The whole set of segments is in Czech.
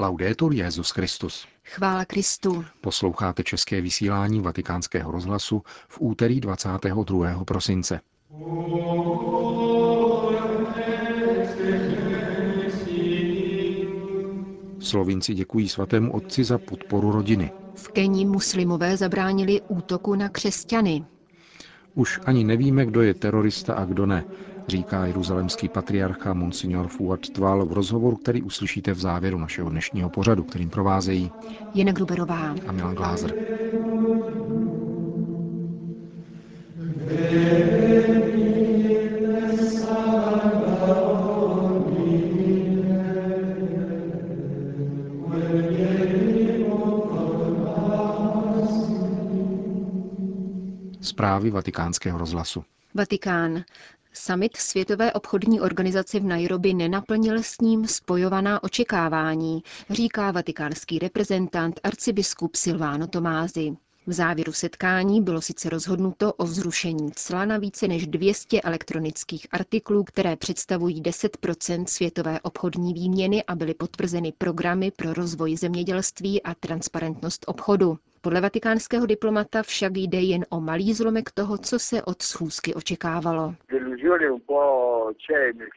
Laudetur Jezus Christus. Chvála Kristu. Posloucháte české vysílání Vatikánského rozhlasu v úterý 22. prosince. Slovinci děkují svatému otci za podporu rodiny. V Keni muslimové zabránili útoku na křesťany. Už ani nevíme, kdo je terorista a kdo ne, říká jeruzalemský patriarcha Monsignor Fuad Tval v rozhovoru, který uslyšíte v závěru našeho dnešního pořadu, kterým provázejí Jena Gruberová a Milan Glázer. Zprávy vatikánského rozhlasu. Vatikán. Summit Světové obchodní organizace v Nairobi nenaplnil s ním spojovaná očekávání, říká vatikánský reprezentant arcibiskup Silvano Tomázy. V závěru setkání bylo sice rozhodnuto o zrušení cla na více než 200 elektronických artiklů, které představují 10% světové obchodní výměny a byly potvrzeny programy pro rozvoj zemědělství a transparentnost obchodu. Podle vatikánského diplomata však jde jen o malý zlomek toho, co se od schůzky očekávalo.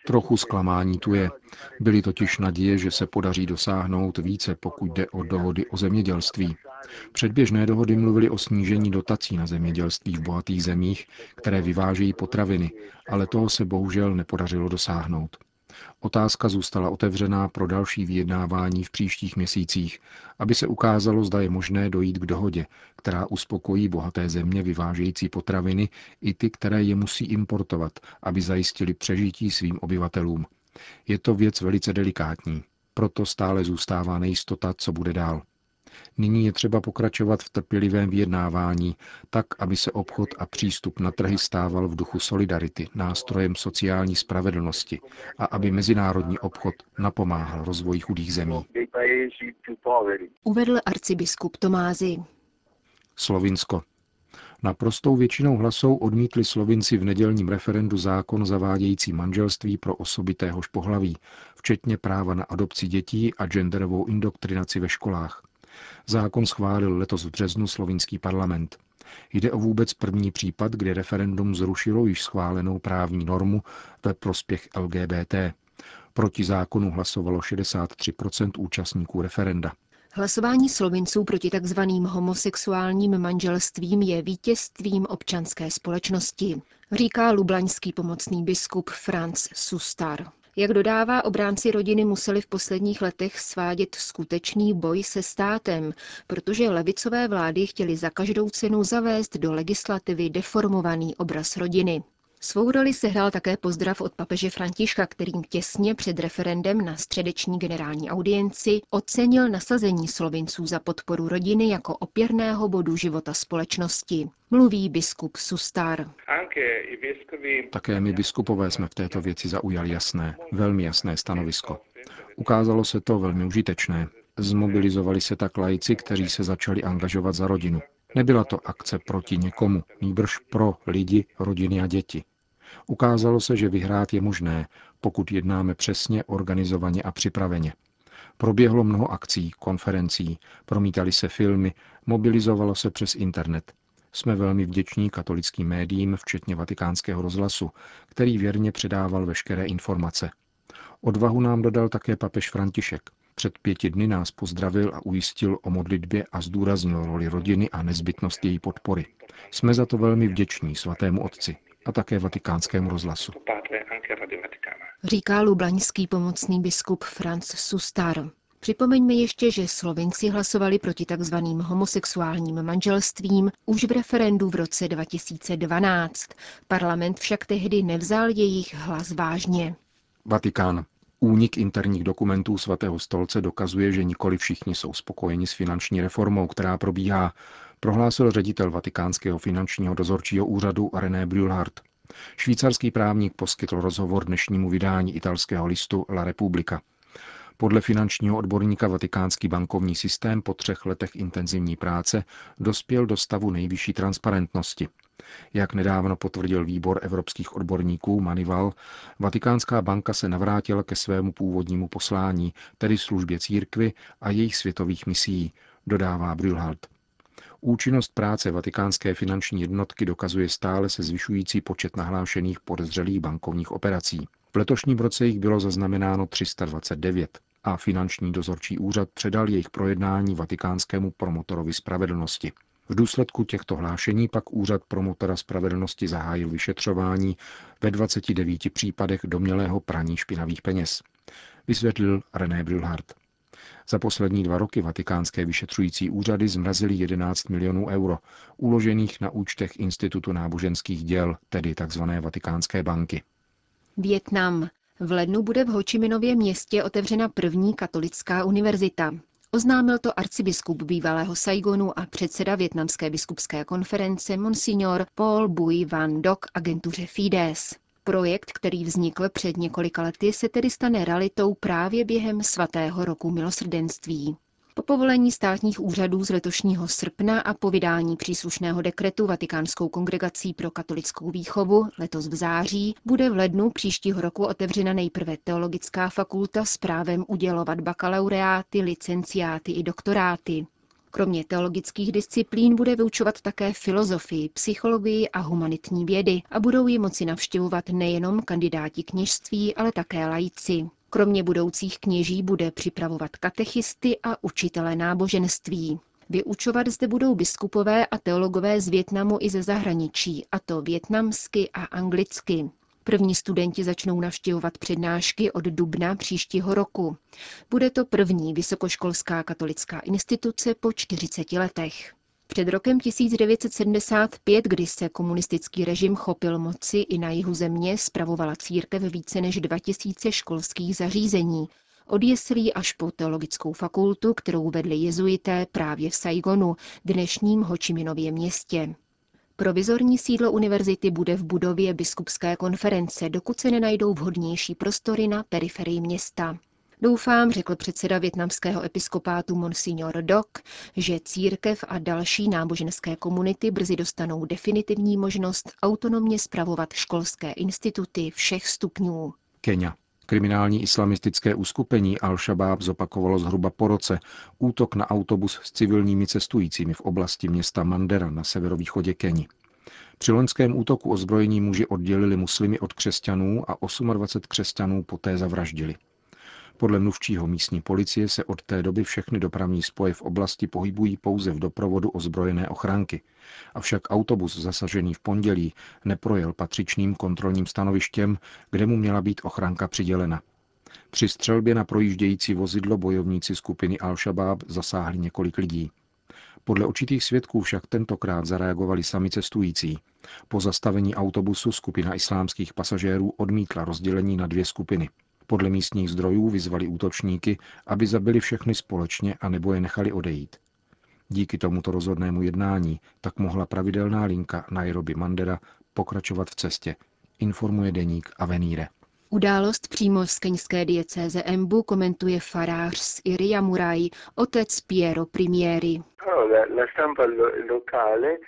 Trochu zklamání tu je. Byly totiž naděje, že se podaří dosáhnout více, pokud jde o dohody o zemědělství. Předběžné dohody mluvily o snížení dotací na zemědělství v bohatých zemích, které vyvážejí potraviny, ale toho se bohužel nepodařilo dosáhnout. Otázka zůstala otevřená pro další vyjednávání v příštích měsících, aby se ukázalo, zda je možné dojít k dohodě, která uspokojí bohaté země vyvážející potraviny i ty, které je musí importovat, aby zajistili přežití svým obyvatelům. Je to věc velice delikátní, proto stále zůstává nejistota, co bude dál. Nyní je třeba pokračovat v trpělivém vyjednávání, tak, aby se obchod a přístup na trhy stával v duchu solidarity, nástrojem sociální spravedlnosti a aby mezinárodní obchod napomáhal rozvoji chudých zemí. Uvedl arcibiskup Tomázy. Slovinsko. Naprostou většinou hlasou odmítli Slovinci v nedělním referendu zákon zavádějící manželství pro osoby téhož pohlaví, včetně práva na adopci dětí a genderovou indoktrinaci ve školách. Zákon schválil letos v březnu slovinský parlament. Jde o vůbec první případ, kdy referendum zrušilo již schválenou právní normu ve prospěch LGBT. Proti zákonu hlasovalo 63% účastníků referenda. Hlasování Slovinců proti tzv. homosexuálním manželstvím je vítězstvím občanské společnosti, říká lublaňský pomocný biskup Franz Sustar. Jak dodává, obránci rodiny museli v posledních letech svádět skutečný boj se státem, protože levicové vlády chtěly za každou cenu zavést do legislativy deformovaný obraz rodiny. Svou roli sehrál také pozdrav od papeže Františka, kterým těsně před referendem na středeční generální audienci ocenil nasazení Slovinců za podporu rodiny jako opěrného bodu života společnosti. Mluví biskup Sustar. Také my biskupové jsme v této věci zaujali jasné, velmi jasné stanovisko. Ukázalo se to velmi užitečné. Zmobilizovali se tak lajci, kteří se začali angažovat za rodinu. Nebyla to akce proti někomu, nýbrž pro lidi, rodiny a děti. Ukázalo se, že vyhrát je možné, pokud jednáme přesně, organizovaně a připraveně. Proběhlo mnoho akcí, konferencí, promítali se filmy, mobilizovalo se přes internet. Jsme velmi vděční katolickým médiím, včetně vatikánského rozhlasu, který věrně předával veškeré informace. Odvahu nám dodal také papež František. Před pěti dny nás pozdravil a ujistil o modlitbě a zdůraznil roli rodiny a nezbytnost její podpory. Jsme za to velmi vděční svatému otci a také vatikánskému rozhlasu. Říká lublaňský pomocný biskup Franz Sustar. Připomeňme ještě, že Slovinci hlasovali proti tzv. homosexuálním manželstvím už v referendu v roce 2012. Parlament však tehdy nevzal jejich hlas vážně. Vatikán. Únik interních dokumentů svatého stolce dokazuje, že nikoli všichni jsou spokojeni s finanční reformou, která probíhá, prohlásil ředitel vatikánského finančního dozorčího úřadu René Brulhart. Švýcarský právník poskytl rozhovor dnešnímu vydání italského listu La Repubblica. Podle finančního odborníka vatikánský bankovní systém po třech letech intenzivní práce dospěl do stavu nejvyšší transparentnosti. Jak nedávno potvrdil výbor evropských odborníků Manival, Vatikánská banka se navrátila ke svému původnímu poslání, tedy službě církvy a jejich světových misií, dodává Brülhard. Účinnost práce vatikánské finanční jednotky dokazuje stále se zvyšující počet nahlášených podezřelých bankovních operací. V letošním roce jich bylo zaznamenáno 329 a finanční dozorčí úřad předal jejich projednání vatikánskému promotorovi spravedlnosti. V důsledku těchto hlášení pak úřad promotora spravedlnosti zahájil vyšetřování ve 29 případech domělého praní špinavých peněz. Vysvětlil René Brülhardt. Za poslední dva roky vatikánské vyšetřující úřady zmrazily 11 milionů euro, uložených na účtech Institutu náboženských děl, tedy tzv. Vatikánské banky. Větnam. V lednu bude v Hočiminově městě otevřena první katolická univerzita. Oznámil to arcibiskup bývalého Saigonu a předseda Větnamské biskupské konference Monsignor Paul Bui Van Dok agentuře Fides. Projekt, který vznikl před několika lety, se tedy stane realitou právě během svatého roku milosrdenství. Po povolení státních úřadů z letošního srpna a po vydání příslušného dekretu Vatikánskou kongregací pro katolickou výchovu letos v září bude v lednu příštího roku otevřena nejprve teologická fakulta s právem udělovat bakalaureáty, licenciáty i doktoráty. Kromě teologických disciplín bude vyučovat také filozofii, psychologii a humanitní vědy a budou ji moci navštěvovat nejenom kandidáti kněžství, ale také laici. Kromě budoucích kněží bude připravovat katechisty a učitele náboženství. Vyučovat zde budou biskupové a teologové z Větnamu i ze zahraničí, a to větnamsky a anglicky. První studenti začnou navštěvovat přednášky od dubna příštího roku. Bude to první vysokoškolská katolická instituce po 40 letech. Před rokem 1975, kdy se komunistický režim chopil moci i na jihu země, spravovala církev více než 2000 školských zařízení, od jeslí až po teologickou fakultu, kterou vedli jezuité právě v Saigonu, dnešním Hočiminově městě. Provizorní sídlo univerzity bude v budově biskupské konference, dokud se nenajdou vhodnější prostory na periferii města. Doufám, řekl předseda větnamského episkopátu Monsignor Dok, že církev a další náboženské komunity brzy dostanou definitivní možnost autonomně spravovat školské instituty všech stupňů. Kenya. Kriminální islamistické uskupení Al-Shabaab zopakovalo zhruba po roce útok na autobus s civilními cestujícími v oblasti města Mandera na severovýchodě Keni. Při loňském útoku ozbrojení muži oddělili muslimy od křesťanů a 28 křesťanů poté zavraždili. Podle mluvčího místní policie se od té doby všechny dopravní spoje v oblasti pohybují pouze v doprovodu ozbrojené ochranky. Avšak autobus zasažený v pondělí neprojel patřičným kontrolním stanovištěm, kde mu měla být ochranka přidělena. Při střelbě na projíždějící vozidlo bojovníci skupiny Al-Shabaab zasáhli několik lidí. Podle určitých svědků však tentokrát zareagovali sami cestující. Po zastavení autobusu skupina islámských pasažérů odmítla rozdělení na dvě skupiny. Podle místních zdrojů vyzvali útočníky, aby zabili všechny společně a nebo je nechali odejít. Díky tomuto rozhodnému jednání tak mohla pravidelná linka Nairobi Mandera pokračovat v cestě, informuje deník Avenire. Událost přímo z keňské diecéze Embu komentuje farář z Iria Murai, otec Piero Primieri.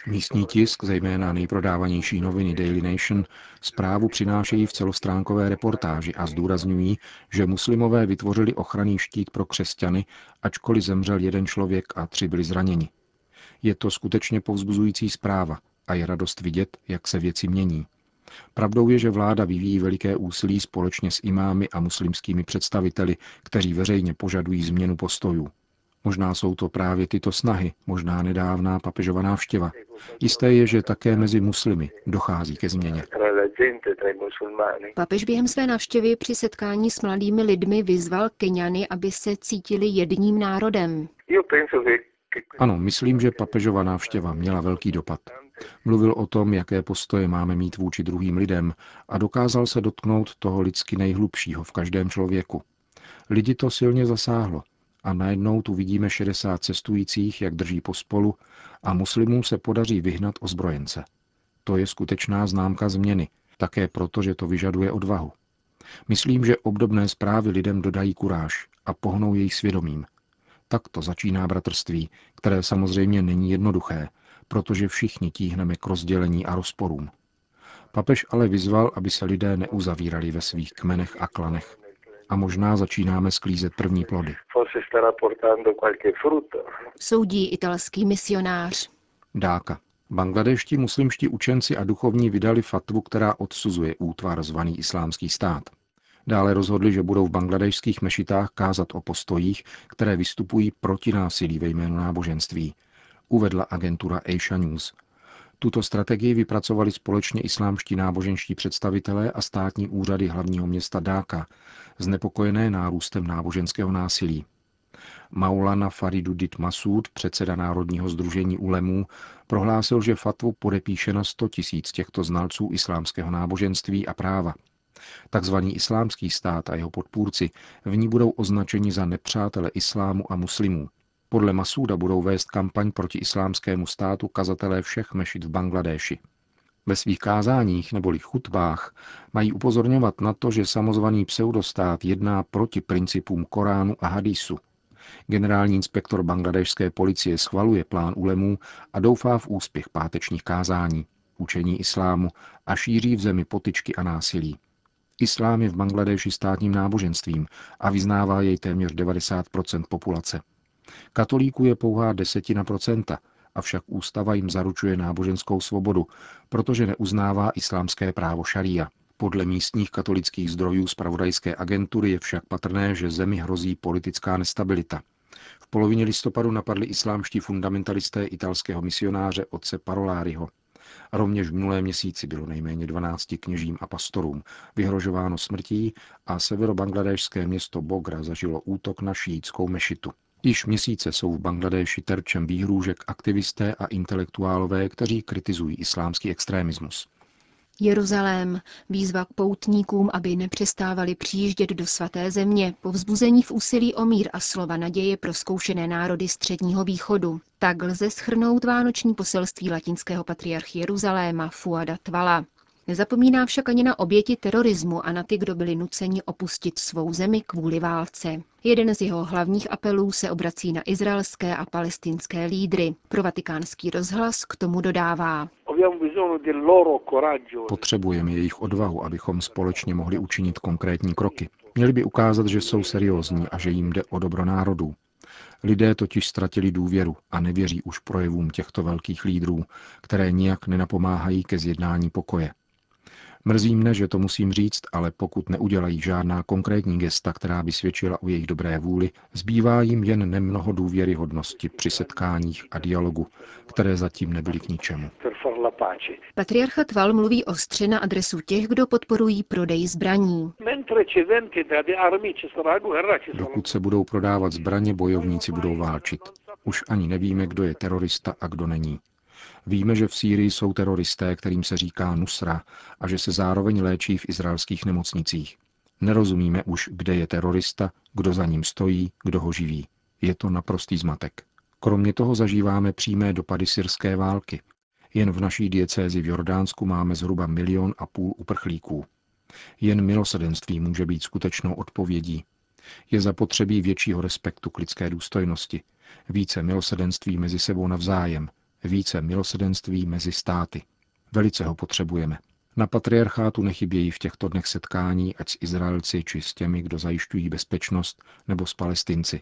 Místní tisk, zejména nejprodávanější noviny Daily Nation, zprávu přinášejí v celostránkové reportáži a zdůrazňují, že muslimové vytvořili ochranný štít pro křesťany, ačkoliv zemřel jeden člověk a tři byli zraněni. Je to skutečně povzbuzující zpráva a je radost vidět, jak se věci mění. Pravdou je, že vláda vyvíjí veliké úsilí společně s imámy a muslimskými představiteli, kteří veřejně požadují změnu postojů. Možná jsou to právě tyto snahy, možná nedávná papežova návštěva. Jisté je, že také mezi muslimy dochází ke změně. Papež během své návštěvy při setkání s mladými lidmi vyzval Keňany, aby se cítili jedním národem. Ano, myslím, že papežova návštěva měla velký dopad. Mluvil o tom, jaké postoje máme mít vůči druhým lidem a dokázal se dotknout toho lidsky nejhlubšího v každém člověku. Lidi to silně zasáhlo a najednou tu vidíme 60 cestujících, jak drží pospolu a muslimům se podaří vyhnat ozbrojence. To je skutečná známka změny, také proto, že to vyžaduje odvahu. Myslím, že obdobné zprávy lidem dodají kuráž a pohnou jejich svědomím. Tak to začíná bratrství, které samozřejmě není jednoduché, protože všichni tíhneme k rozdělení a rozporům. Papež ale vyzval, aby se lidé neuzavírali ve svých kmenech a klanech. A možná začínáme sklízet první plody. Soudí italský misionář. Dáka. Bangladešti muslimští učenci a duchovní vydali fatvu, která odsuzuje útvar zvaný islámský stát. Dále rozhodli, že budou v bangladešských mešitách kázat o postojích, které vystupují proti násilí ve jménu náboženství, uvedla agentura Asia News. Tuto strategii vypracovali společně islámští náboženští představitelé a státní úřady hlavního města Dáka, znepokojené nárůstem náboženského násilí. Maulana Faridudit Masud, předseda Národního združení ulemů, prohlásil, že fatvu podepíše na 100 tisíc těchto znalců islámského náboženství a práva. Takzvaný islámský stát a jeho podpůrci v ní budou označeni za nepřátele islámu a muslimů. Podle Masúda budou vést kampaň proti islámskému státu kazatelé všech mešit v Bangladéši. Ve svých kázáních neboli chutbách mají upozorňovat na to, že samozvaný pseudostát jedná proti principům Koránu a Hadisu. Generální inspektor bangladešské policie schvaluje plán ulemů a doufá v úspěch pátečních kázání, učení islámu a šíří v zemi potyčky a násilí. Islám je v Bangladeši státním náboženstvím a vyznává jej téměř 90% populace. Katolíků je pouhá desetina procenta, avšak ústava jim zaručuje náboženskou svobodu, protože neuznává islámské právo šaria. Podle místních katolických zdrojů z pravodajské agentury je však patrné, že zemi hrozí politická nestabilita. V polovině listopadu napadli islámští fundamentalisté italského misionáře otce Paroláriho. Rovněž v minulém měsíci bylo nejméně 12 kněžím a pastorům vyhrožováno smrtí a severobangladéšské město Bogra zažilo útok na šíjickou mešitu. Již měsíce jsou v Bangladéši terčem výhrůžek aktivisté a intelektuálové, kteří kritizují islámský extrémismus. Jeruzalém, výzva k poutníkům, aby nepřestávali přijíždět do svaté země, povzbuzení v úsilí o mír a slova naděje pro zkoušené národy středního východu. Tak lze schrnout vánoční poselství latinského patriarchy Jeruzaléma Fuada Tvala. Nezapomíná však ani na oběti terorismu a na ty, kdo byli nuceni opustit svou zemi kvůli válce. Jeden z jeho hlavních apelů se obrací na izraelské a palestinské lídry. Pro vatikánský rozhlas k tomu dodává. Potřebujeme jejich odvahu, abychom společně mohli učinit konkrétní kroky. Měli by ukázat, že jsou seriózní a že jim jde o dobro národů. Lidé totiž ztratili důvěru a nevěří už projevům těchto velkých lídrů, které nijak nenapomáhají ke zjednání pokoje. Mrzí mne, že to musím říct, ale pokud neudělají žádná konkrétní gesta, která by svědčila o jejich dobré vůli, zbývá jim jen nemnoho důvěryhodnosti při setkáních a dialogu, které zatím nebyly k ničemu. Patriarcha Tval mluví ostře na adresu těch, kdo podporují prodej zbraní. Dokud se budou prodávat zbraně, bojovníci budou válčit. Už ani nevíme, kdo je terorista a kdo není. Víme, že v Sýrii jsou teroristé, kterým se říká Nusra, a že se zároveň léčí v izraelských nemocnicích. Nerozumíme už, kde je terorista, kdo za ním stojí, kdo ho živí. Je to naprostý zmatek. Kromě toho zažíváme přímé dopady syrské války. Jen v naší diecézi v Jordánsku máme zhruba milion a půl uprchlíků. Jen milosedenství může být skutečnou odpovědí. Je zapotřebí většího respektu k lidské důstojnosti, více milosedenství mezi sebou navzájem, více milosedenství mezi státy. Velice ho potřebujeme. Na patriarchátu nechybějí v těchto dnech setkání, ať s Izraelci, či s těmi, kdo zajišťují bezpečnost, nebo s Palestinci.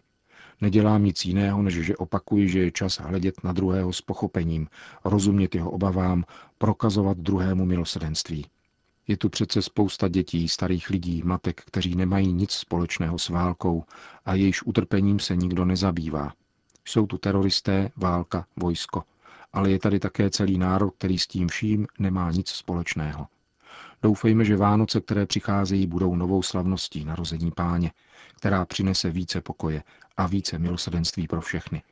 Nedělám nic jiného, než že opakuji, že je čas hledět na druhého s pochopením, rozumět jeho obavám, prokazovat druhému milosedenství. Je tu přece spousta dětí, starých lidí, matek, kteří nemají nic společného s válkou a jejíž utrpením se nikdo nezabývá. Jsou tu teroristé, válka, vojsko ale je tady také celý národ, který s tím vším nemá nic společného. Doufejme, že Vánoce, které přicházejí, budou novou slavností narození páně, která přinese více pokoje a více milosrdenství pro všechny.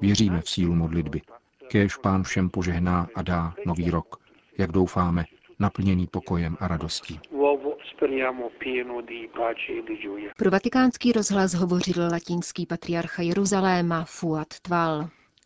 Věříme v sílu modlitby. Kéž pán všem požehná a dá nový rok, jak doufáme, naplněný pokojem a radostí. Pro vatikánský rozhlas hovořil latinský patriarcha Jeruzaléma Fuad Tval.